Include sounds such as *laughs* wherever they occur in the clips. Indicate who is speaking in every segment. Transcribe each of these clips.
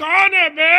Speaker 1: कौन है बे?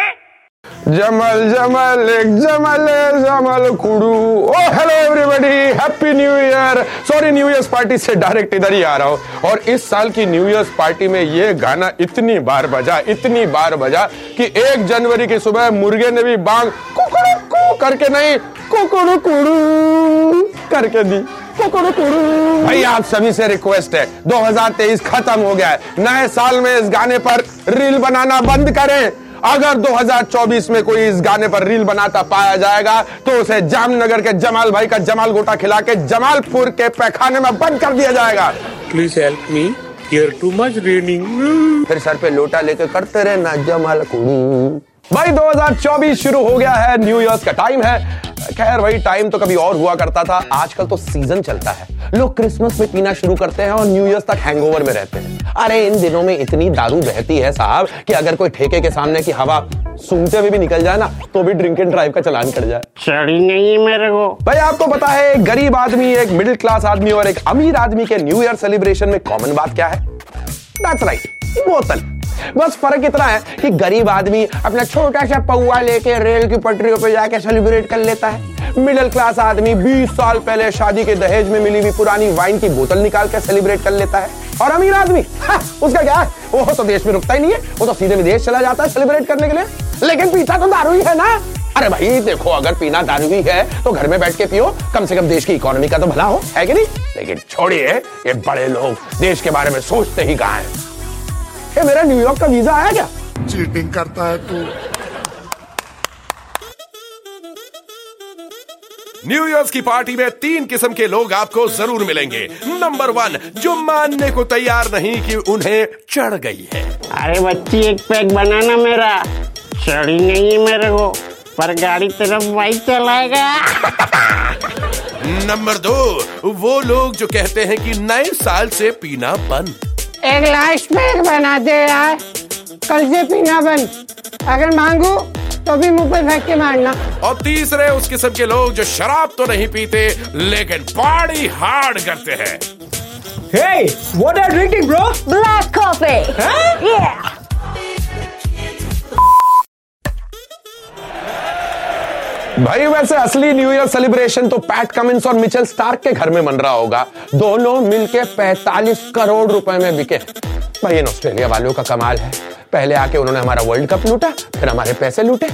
Speaker 2: जमल जमल, एक जमल जमल कुड़ू। ओ hello everybody happy new year sorry new year party से डायरेक्ट इधर ही आ रहा हूँ। और इस साल की न्यू ईयर पार्टी में ये गाना इतनी बार बजा, इतनी बार बजा कि एक जनवरी की सुबह मुर्गे ने भी बांग, कुकड़ू करके नहीं कुकड़ू कुड़ू करके दी। कुकड़ू कुड़ू। भाई आप सभी से रिक्वेस्ट है 2023 खत्म हो गया है। नए साल में इस गाने पर रील बनाना बंद करें। अगर 2024 में कोई इस गाने पर रील बनाता पाया जाएगा तो उसे जामनगर के जमाल भाई का जमाल गोटा खिला के जमालपुर के पैखाने में बंद कर दिया जाएगा।
Speaker 1: Please help me here too much raining
Speaker 2: फिर सर पे लोटा लेके करते रहे ना जमाल कुड़ू भाई 2024 शुरू हो गया है न्यू ईयर का टाइम है। खैर वही टाइम तो कभी और हुआ करता था। आजकल तो सीज़न चलता है। लोग क्रिसमस में पीना शुरू करते हैं और न्यू ईयर्स तक हैंगओवर में रहते हैं। अरे इन दिनों में इतनी दारू बहती है साहब कि अगर कोई ठेके के सामने की हवा सूंघते हुए भी निकल जाए ना तो भी ड्रिंक एंड ड्राइव का चलान कट जाए।
Speaker 1: चढ़ी नहीं है मेरे को।
Speaker 2: भाई आपको पता है एक गरीब आदमी एक मिडिल क्लास आदमी और एक अमीर आदमी के न्यू ईयर सेलिब्रेशन में कॉमन बात क्या है? दैट्स राइट बोतल। बस फ़र्क इतना है कि गरीब आदमी अपना छोटा सा पौआ लेके रेल की पटरियों पे जाके सेलिब्रेट कर लेता है। मिडिल क्लास आदमी 20 साल पहले शादी के दहेज में मिली हुई पुरानी वाइन की बोतल निकाल के सेलिब्रेट कर लेता है। और अमीर आदमी हाँ, उसका क्या वो तो देश में रुकता ही नहीं है वो तो सीधे विदेश चला जाता है सेलिब्रेट करने के लिए। लेकिन पीता तो दारू ही है ना। अरे भाई देखो अगर पीना दारू ही है तो घर में बैठ के पियो। कम से कम देश की इकोनॉमी का तो भला हो है कि नहीं? लेकिन छोड़िए ये बड़े लोग देश के बारे में सोचते ही कहा है? ये मेरा न्यूयॉर्क का वीज़ा आया क्या?
Speaker 3: चीटिंग करता है तू।
Speaker 4: न्यू ईयर्स की पार्टी में तीन किस्म के लोग आपको ज़रूर मिलेंगे। नंबर वन जो मानने को तैयार नहीं कि उन्हें चढ़ गई है।
Speaker 1: अरे बच्ची एक पैक बनाना मेरा। चढ़ी नहीं है मेरे को पर गाड़ी तेरा बाइक चलाएगा।
Speaker 4: नंबर दो वो लोग जो कहते हैं कि नए साल से पीना बंद।
Speaker 5: एक लास्ट पैक बना दे यार कल से पीना बंद अगर मांगू तो भी मुँह पर फेंक के मारना
Speaker 4: और तीसरे उस किस्म के लोग जो शराब तो नहीं पीते लेकिन पार्टी हार्ड करते हैं
Speaker 6: Hey, what are you drinking, bro?
Speaker 7: Black coffee.
Speaker 6: Huh?
Speaker 2: भाई, वैसे असली न्यू ईयर सेलिब्रेशन तो पैट कमिंस और मिचेल स्टार्क के घर में मन रहा होगा। दोनों मिलके 45 करोड़ रुपए में बिके। भाई इन ऑस्ट्रेलिया वालों का कमाल है। पहले आके उन्होंने हमारा वर्ल्ड कप लूटा, फिर हमारे पैसे लूटे।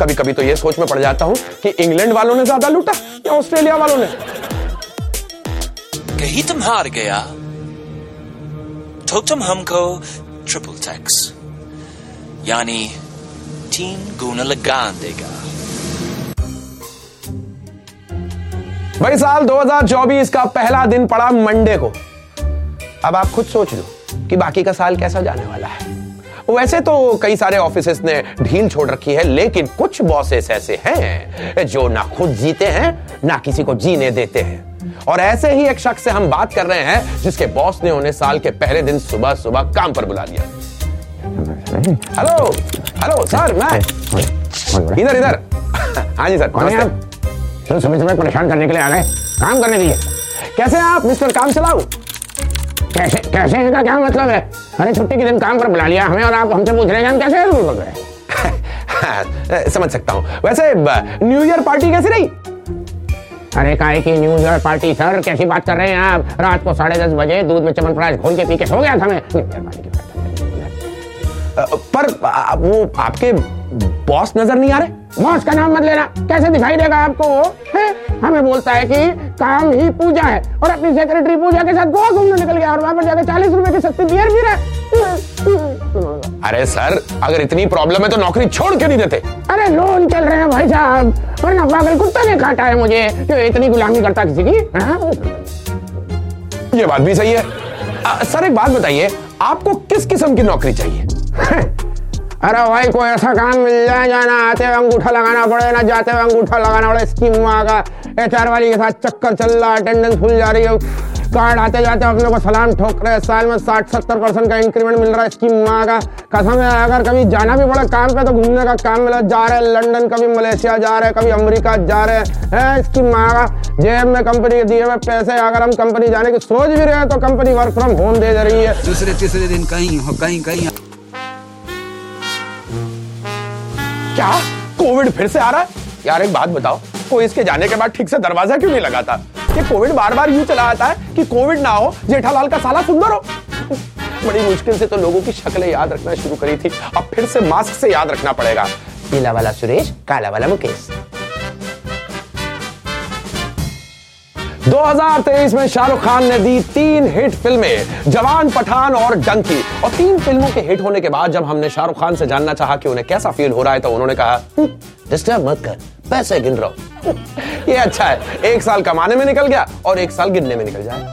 Speaker 2: कभी कभी तो ये सोच में पड़ जाता हूँ कि इंग्लैंड वालों ने ज़्यादा लूटा या ऑस्ट्रेलिया वालों ने?
Speaker 8: कहीं तुम हार गया तो तुम हमको ट्रिपल टैक्स यानी तीन गुना लगान देगा।
Speaker 2: भाई साल 2024 का पहला दिन पड़ा मंडे को। अब आप खुद सोच लो कि बाकी का साल कैसा जाने वाला है। वैसे तो कई सारे ऑफ़िस ने ढील छोड़ रखी है लेकिन कुछ बॉसेस ऐसे हैं जो ना खुद जीते हैं ना किसी को जीने देते हैं। और ऐसे ही एक शख्स से हम बात कर रहे हैं जिसके बॉस ने उन्हें साल के पहले दिन सुबह सुबह काम पर बुला लिया। हेलो हेलो सर मैं इधर इधर। *laughs* हाँ जी सर
Speaker 5: तो सुबह सुबह परेशान करने के लिए आ गए काम करने दीजिए
Speaker 2: कैसे आप मिस्टर काम चलाओ
Speaker 5: कैसे कैसे हैं का क्या मतलब है? अरे छुट्टी के दिन काम पर बुला लिया हमें और आप हमसे पूछ रहे हैं हम कैसे रूल कर रहे हैं? *laughs*
Speaker 2: समझ सकता हूँ। वैसे न्यू ईयर पार्टी कैसी रही?
Speaker 5: अरे काहे की न्यू ईयर पार्टी सर कैसी बात कर रहे हैं आप? रात को साढ़े दस बजे दूध में चमन घोल के पी के सो गया था मैं। न्यू ईयर पार्टी की
Speaker 2: पर वो आपके बॉस नज़र नहीं आ रहे?
Speaker 5: बॉस का नाम मत लेना। कैसे दिखाई देगा आपको है? हमें बोलता है कि काम ही पूजा है और अपनी सेक्रेटरी पूजा के साथ गोवा घूमने निकल गया और वहाँ पर जाकर चालीस रुपए की सस्ती बियर पी रहा
Speaker 2: अरे सर अगर इतनी प्रॉब्लम है तो नौकरी छोड़ के नहीं देते?
Speaker 5: अरे लोन चल रहे हैं भाई साहब वरना पागल कुत्ता ने काटा है मुझे। जो इतनी गुलामी करता किसी की? हाँ?
Speaker 2: ये बात भी सही है। अ, सर एक बात बताइए आपको किस किस्म की नौकरी चाहिए? *laughs*
Speaker 5: अरे भाई, कोई ऐसा काम मिल जाए जहाँ ना आते हुए अंगूठा लगाना पड़े, ना जाते हुए अंगूठा लगाना पड़े स्कीम का एच वाली के साथ चक्कर चल रहा अटेंडेंस फुल जा रही है। कार्ड आते जाते अपने को सलाम ठोक रहे साल में साठ, सत्तर परसेंट का इंक्रीमेंट मिल रहा है स्कीम का कसम है, अगर कभी जाना भी पड़े काम पे तो घूमने का काम मिला, जा रहे लंदन कभी मलेशिया जा रहे कभी अमेरिका जा रहे हैं स्कीम का जेब में कंपनी के दिए हुए पैसे, अगर हम कंपनी जाने की सोच भी रहे हैं तो कंपनी वर्क फ्रॉम होम दे दे रही है।
Speaker 9: दूसरे तीसरे दिन कहीं कहीं कहीं
Speaker 2: क्या कोविड फिर से आ रहा है? यार, एक बात बताओ, कोई इसके जाने के बाद ठीक से दरवाज़ा क्यों नहीं लगाता ये कोविड बार बार यूँ चला आता है कि कोविड ना हो, जेठालाल का साला सुंदर हो। बड़ी मुश्किल से तो लोगों की शक्लें याद रखना शुरू करी थी। अब फिर से मास्क से याद रखना पड़ेगा। पीला वाला सुरेश, काला वाला मुकेश। 2023 में शाहरुख खान ने दी तीन हिट फ़िल्में, जवान, पठान और डंकी। और तीन फ़िल्मों के हिट होने के बाद जब हमने शाहरुख खान से जानना चाहा कि उन्हें कैसा फील हो रहा है तो उन्होंने कहा डिस्टर्ब मत कर, पैसे गिन रहा *laughs* ये अच्छा है। एक साल कमाने में निकल गया और एक साल गिनने में निकल जाए।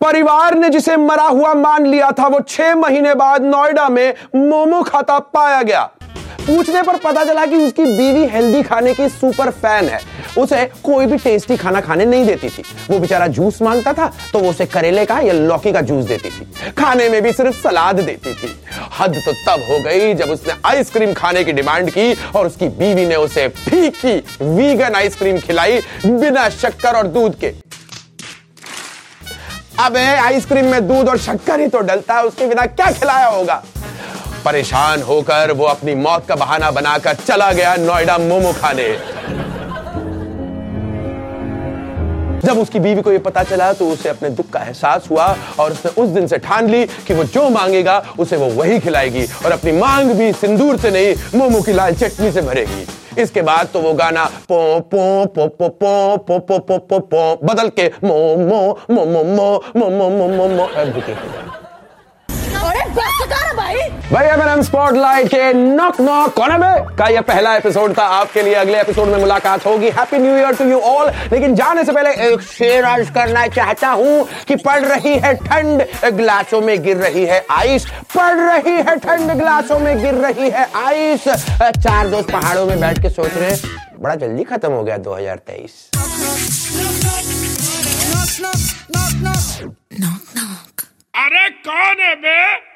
Speaker 2: परिवार ने जिसे मरा हुआ मान लिया था, वो छह महीने बाद नोएडा में मोमो खाता पाया गया। पूछने पर पता चला कि उसकी बीवी हेल्दी खाने की सुपर फ़ैन है। उसे कोई भी टेस्टी खाना खाने नहीं देती थी। वो बेचारा जूस माँगता था तो वो उसे करेले का या लौकी का जूस देती थी। खाने में भी सिर्फ़ सलाद देती थी। हद तो तब हो गई जब उसने आइसक्रीम खाने की डिमांड की और उसकी बीवी ने उसे फीकी, वीगन आइसक्रीम खिलाई बिना शक्कर और दूध के। अबे, आइसक्रीम में दूध और शक्कर ही तो डलता है, उसके बिना क्या खिलाया होगा? परेशान होकर वो अपनी मौत का बहाना बनाकर चला गया नोएडा मोमो खाने जब उसकी बीवी को यह पता चला तो उसे अपने दुख का एहसास हुआ और उसने उस दिन से ठान ली कि वो जो मांगेगा उसे वो वही खिलाएगी और अपनी मांग भी सिंदूर से नहीं मोमो की लाल चटनी से भरेगी इसके बाद तो वो गाना पो पो पो पो पो पो पो पो पो पो बदल के मो मो मो मो मो मो मो मो मो मो
Speaker 7: अरे बस
Speaker 2: एम स्पॉटलाइट के नॉक नॉक कौन है का ये पहला एपिसोड था। आपके लिए अगले एपिसोड में मुलाकात होगी। Happy new year to you all लेकिन जाने से पहले एक शेर अर्ज़ करना चाहता हूँ कि पड़ रही है ठंड ग्लासों में गिर रही है आइस पड़ रही है ठंड ग्लासों में गिर रही है आइस चार दोस्त पहाड़ों में बैठ के सोच रहे हैं बड़ा जल्दी खत्म हो गया 2023
Speaker 3: अरे कौन है बे?